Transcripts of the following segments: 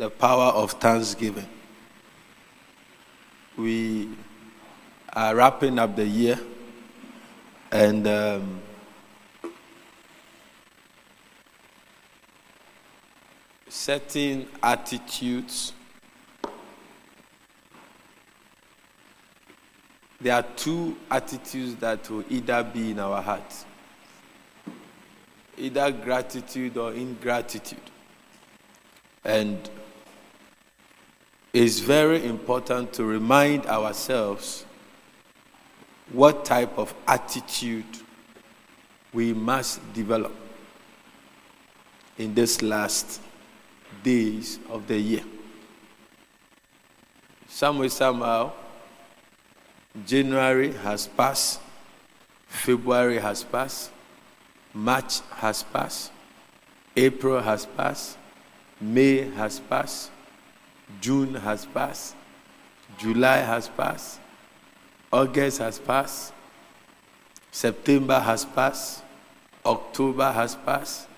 the power of thanksgiving. We are wrapping up the year, and um, certain attitudes. There are two attitudes that will either be in our hearts either gratitude or ingratitude. And it's very important to remind ourselves what type of attitude we must develop in this last days of the year. Some way, somehow, January has passed, February has passed, March has passed, April has passed, May has passed, June has passed, July has passed, August has passed, September has passed, October has passed,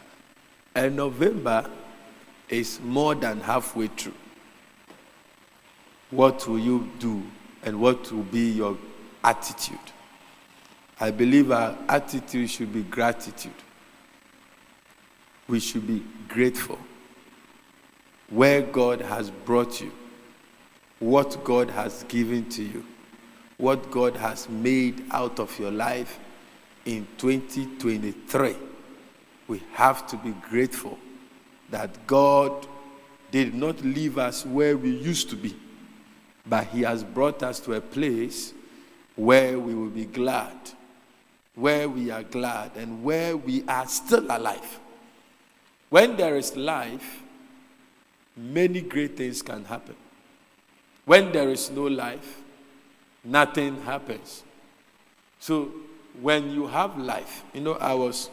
and November is more than halfway through. What will you do and what will be your attitude? I believe our attitude should be gratitude. We should be grateful. Where God has brought you, what God has given to you, what God has made out of your life in 2023, we have to be grateful that God did not leave us where we used to be, but He has brought us to a place where we will be glad where we are glad and where we are still alive. When there is life, many great things can happen. When there is no life, nothing happens. So when you have life, you know, I was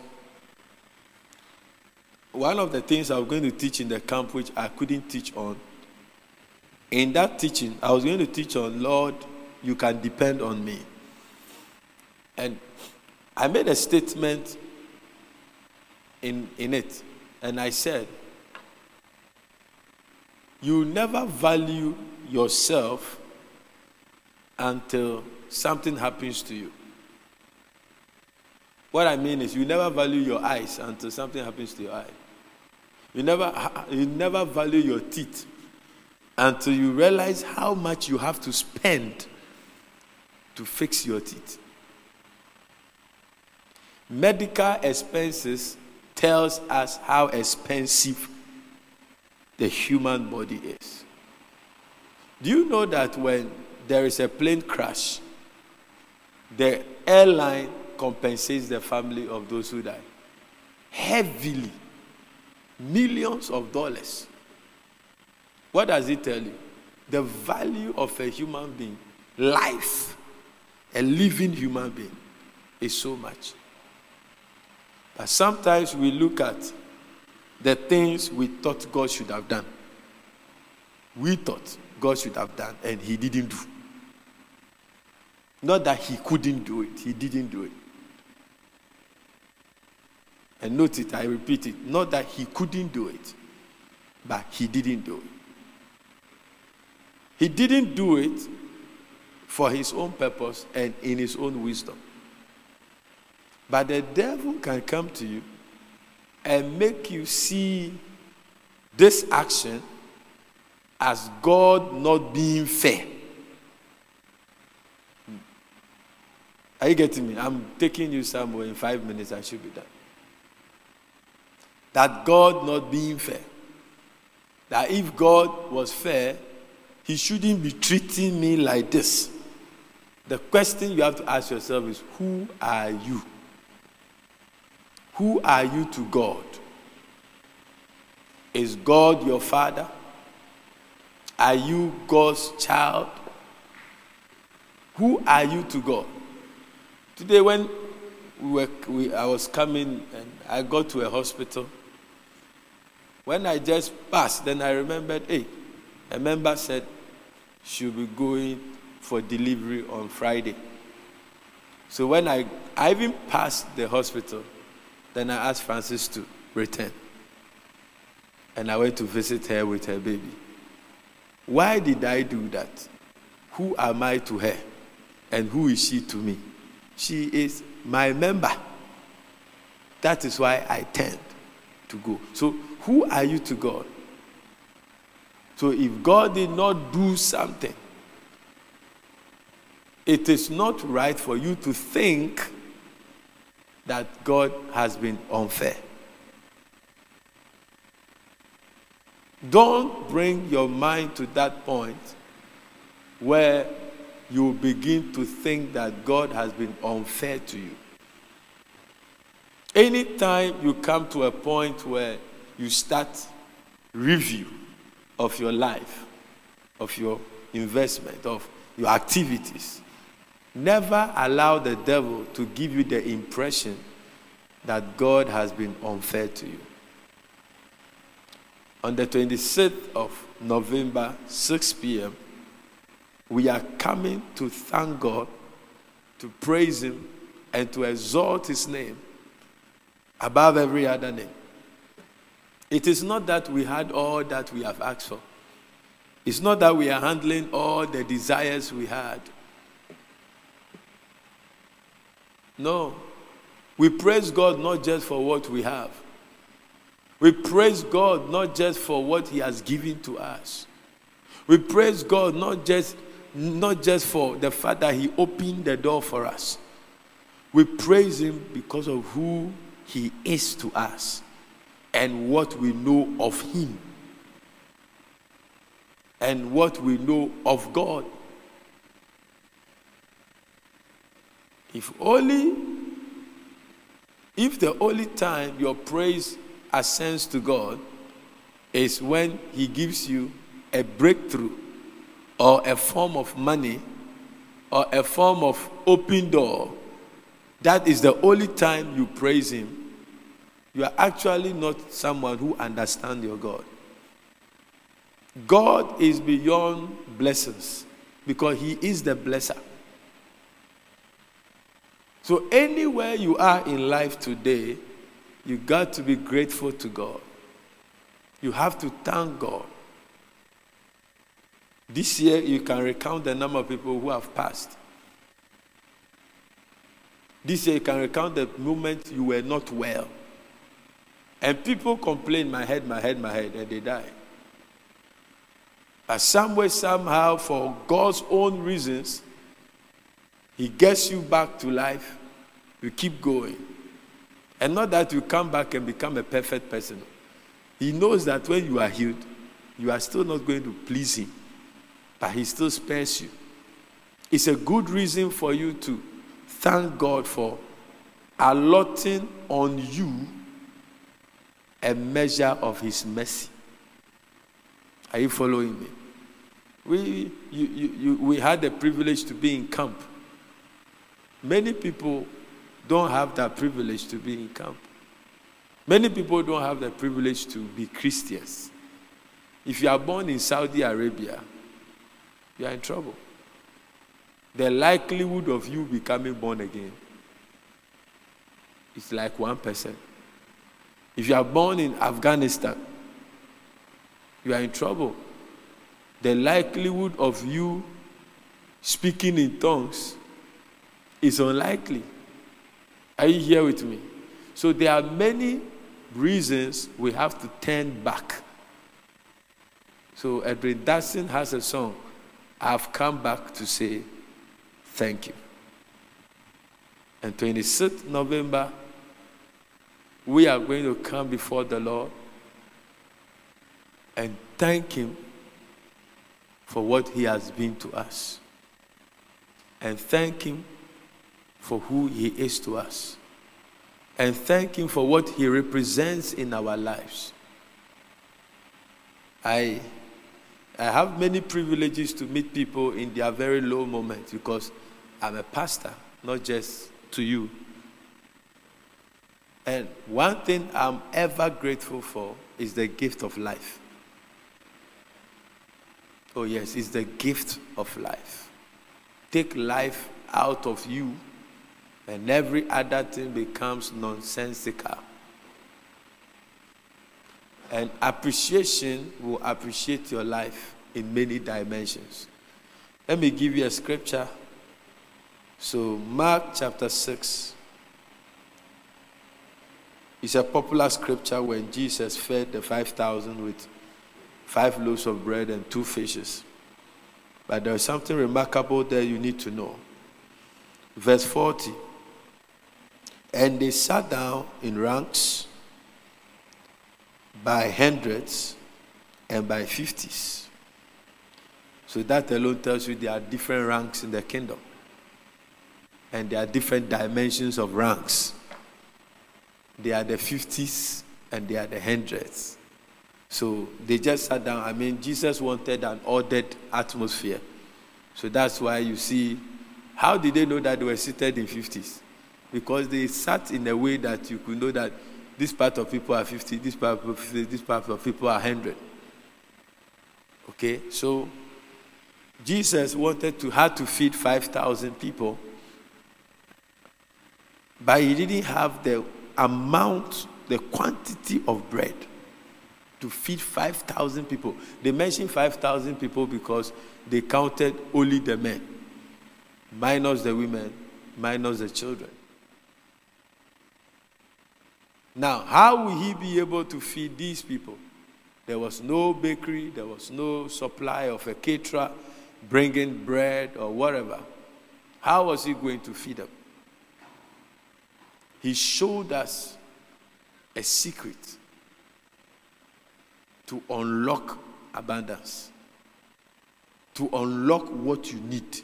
one of the things I was going to teach in the camp, which I couldn't teach on. In that teaching, I was going to teach on Lord, you can depend on me. And I made a statement in, in it, and I said, You never value yourself until something happens to you. What I mean is, you never value your eyes until something happens to your eye. You never, you never value your teeth until you realize how much you have to spend to fix your teeth. Medical expenses tells us how expensive the human body is. Do you know that when there is a plane crash, the airline compensates the family of those who die heavily, millions of dollars. What does it tell you? The value of a human being, life, a living human being, is so much. But sometimes we look at the things we thought God should have done. We thought God should have done, and He didn't do. Not that He couldn't do it, He didn't do it. And note it, I repeat it. Not that He couldn't do it, but He didn't do it. He didn't do it for His own purpose and in His own wisdom. But the devil can come to you and make you see this action as God not being fair. Hmm. Are you getting me? I'm taking you somewhere in five minutes, I should be done. That God not being fair. That if God was fair, He shouldn't be treating me like this. The question you have to ask yourself is Who are you? Who are you to God? Is God your father? Are you God's child? Who are you to God? Today, when we were, we, I was coming and I got to a hospital, when I just passed, then I remembered, hey, a member said she'll be going for delivery on Friday. So when I, I even passed the hospital, then I asked Francis to return. and I went to visit her with her baby. Why did I do that? Who am I to her? And who is she to me? She is my member. That is why I tend to go. So, who are you to God? So, if God did not do something, it is not right for you to think that God has been unfair. Don't bring your mind to that point where you begin to think that God has been unfair to you. Anytime you come to a point where you start review of your life, of your investment, of your activities, never allow the devil to give you the impression that God has been unfair to you. On the 26th of November, 6 p.m., we are coming to thank God, to praise Him, and to exalt His name above every other name. It is not that we had all that we have asked for. It's not that we are handling all the desires we had. No. We praise God not just for what we have. We praise God not just for what He has given to us. We praise God not just, not just for the fact that He opened the door for us. We praise Him because of who He is to us and what we know of Him and what we know of God. If only, if the only time your praise ascends to God is when He gives you a breakthrough or a form of money or a form of open door. That is the only time you praise Him. You are actually not someone who understands your God. God is beyond blessings because He is the blesser. So, anywhere you are in life today, you got to be grateful to God. You have to thank God. This year, you can recount the number of people who have passed. This year, you can recount the moment you were not well. And people complain, my head, my head, my head, and they die. But somewhere, somehow, for God's own reasons, He gets you back to life. You keep going. And not that you come back and become a perfect person. He knows that when you are healed, you are still not going to please Him, but He still spares you. It's a good reason for you to thank God for allotting on you a measure of His mercy. Are you following me? We, you, you, you, we had the privilege to be in camp. Many people don't have that privilege to be in camp. Many people don't have the privilege to be Christians. If you are born in Saudi Arabia, you are in trouble. The likelihood of you becoming born again is like 1%. If you are born in Afghanistan, you are in trouble. The likelihood of you speaking in tongues is unlikely. Are you here with me? So there are many reasons we have to turn back. So Edwin Dadson has a song, I've come back to say thank you. And 26th November, we are going to come before the Lord and thank Him for what He has been to us. And thank Him for who He is to us and thank Him for what He represents in our lives. I, I have many privileges to meet people in their very low moments because I'm a pastor, not just to you. And one thing I'm ever grateful for is the gift of life. Oh, yes, it's the gift of life. Take life out of you and every other thing becomes nonsensical. And appreciation will appreciate your life in many dimensions. Let me give you a scripture. So, Mark chapter 6 is a popular scripture when Jesus fed the 5,000 with five loaves of bread and two fishes. But there is something remarkable there you need to know. Verse 40 And they sat down in ranks by hundreds and by fifties. So that alone tells you there are different ranks in the kingdom. And there are different dimensions of ranks. There are the fifties and there are the hundreds. So they just sat down. I mean, Jesus wanted an ordered atmosphere. So that's why you see, how did they know that they were seated in 50s? Because they sat in a way that you could know that this part of people are 50, this part of 50, this part of people are 100. Okay, so Jesus wanted to had to feed 5,000 people, but he didn't have the amount, the quantity of bread to feed 5,000 people. They mentioned 5,000 people because they counted only the men, minus the women, minus the children. Now, how will he be able to feed these people? There was no bakery, there was no supply of a caterer bringing bread or whatever. How was he going to feed them? He showed us a secret to unlock abundance, to unlock what you need,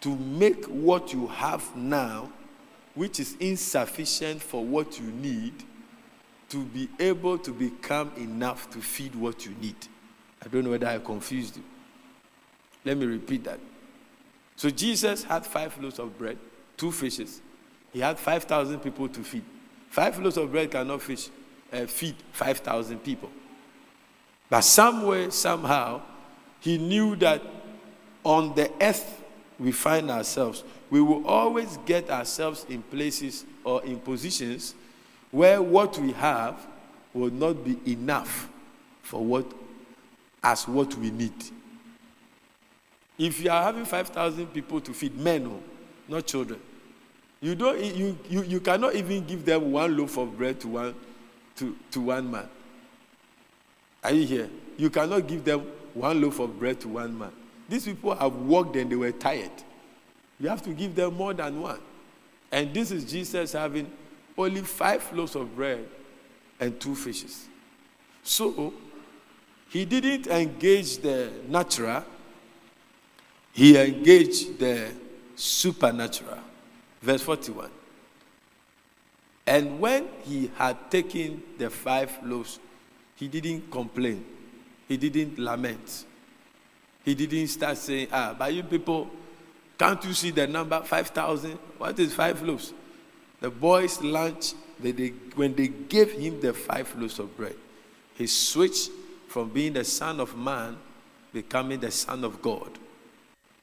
to make what you have now, which is insufficient for what you need, to be able to become enough to feed what you need. I don't know whether I confused you. Let me repeat that. So Jesus had five loaves of bread, two fishes. He had 5,000 people to feed. Five loaves of bread cannot fish, uh, feed 5,000 people. But somewhere, somehow, he knew that on the earth we find ourselves, we will always get ourselves in places or in positions where what we have will not be enough for what as what we need. If you are having 5,000 people to feed men, oh, not children, you, don't, you, you, you cannot even give them one loaf of bread to one, to, to one man. Are you here? You cannot give them one loaf of bread to one man. These people have worked and they were tired. You have to give them more than one. And this is Jesus having only five loaves of bread and two fishes. So, he didn't engage the natural, he engaged the supernatural. Verse 41. And when he had taken the five loaves he didn't complain. He didn't lament. He didn't start saying, ah, but you people, can't you see the number 5,000? What is five loaves? The boys' lunch, they, they, when they gave him the five loaves of bread, he switched from being the son of man, becoming the son of God.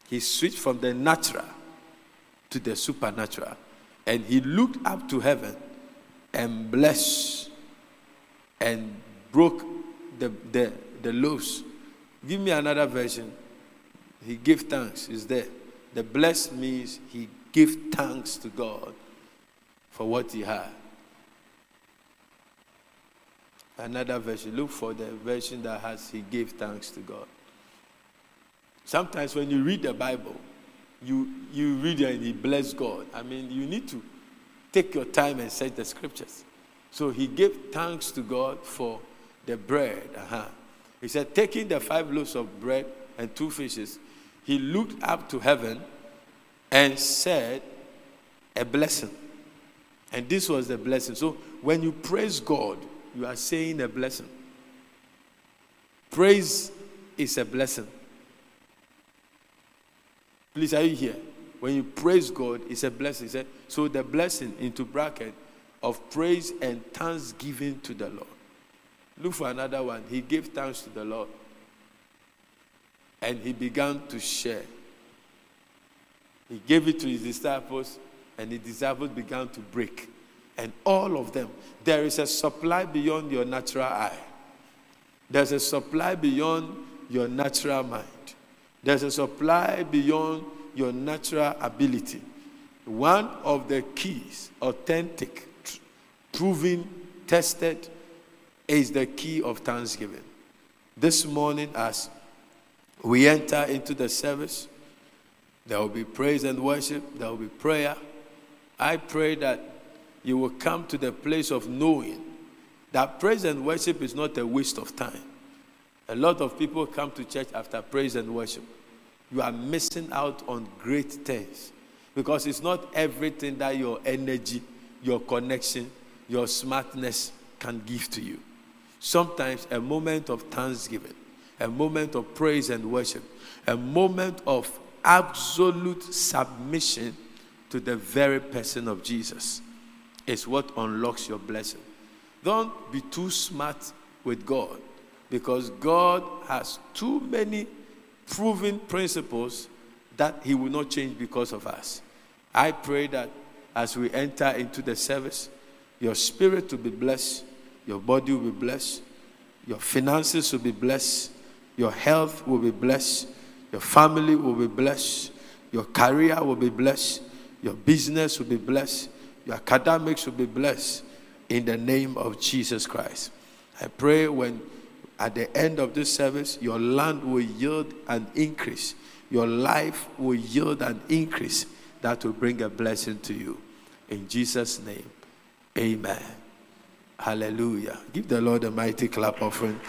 He switched from the natural to the supernatural. And he looked up to heaven and blessed and broke the, the, the loaves. Give me another version. He gave thanks. Is there. The blessed means he gave thanks to God for what he had. Another version. Look for the version that has he gave thanks to God. Sometimes when you read the Bible, you, you read it and he bless God. I mean, you need to take your time and search the scriptures. So he gave thanks to God for the bread. Uh-huh. He said, taking the five loaves of bread and two fishes, he looked up to heaven and said, A blessing. And this was the blessing. So when you praise God, you are saying a blessing. Praise is a blessing. Please, are you here? When you praise God, it's a blessing. So the blessing into bracket of praise and thanksgiving to the Lord. Look for another one. He gave thanks to the Lord. And he began to share. He gave it to his disciples, and the disciples began to break. and all of them. There is a supply beyond your natural eye. There's a supply beyond your natural mind. There's a supply beyond your natural ability. One of the keys, authentic, proven, tested, is the key of thanksgiving. This morning, as we enter into the service, there will be praise and worship, there will be prayer. I pray that you will come to the place of knowing that praise and worship is not a waste of time. A lot of people come to church after praise and worship. You are missing out on great things because it's not everything that your energy, your connection, your smartness can give to you. Sometimes a moment of thanksgiving, a moment of praise and worship, a moment of absolute submission to the very person of Jesus is what unlocks your blessing. Don't be too smart with God because God has too many proven principles that He will not change because of us. I pray that as we enter into the service, your spirit will be blessed, your body will be blessed, your finances will be blessed, your health will be blessed, your family will be blessed, your career will be blessed, your business will be blessed, your academics will be blessed in the name of Jesus Christ. I pray when at the end of this service, your land will yield an increase. Your life will yield an increase that will bring a blessing to you. In Jesus' name, amen. Hallelujah. Give the Lord a mighty clap offering.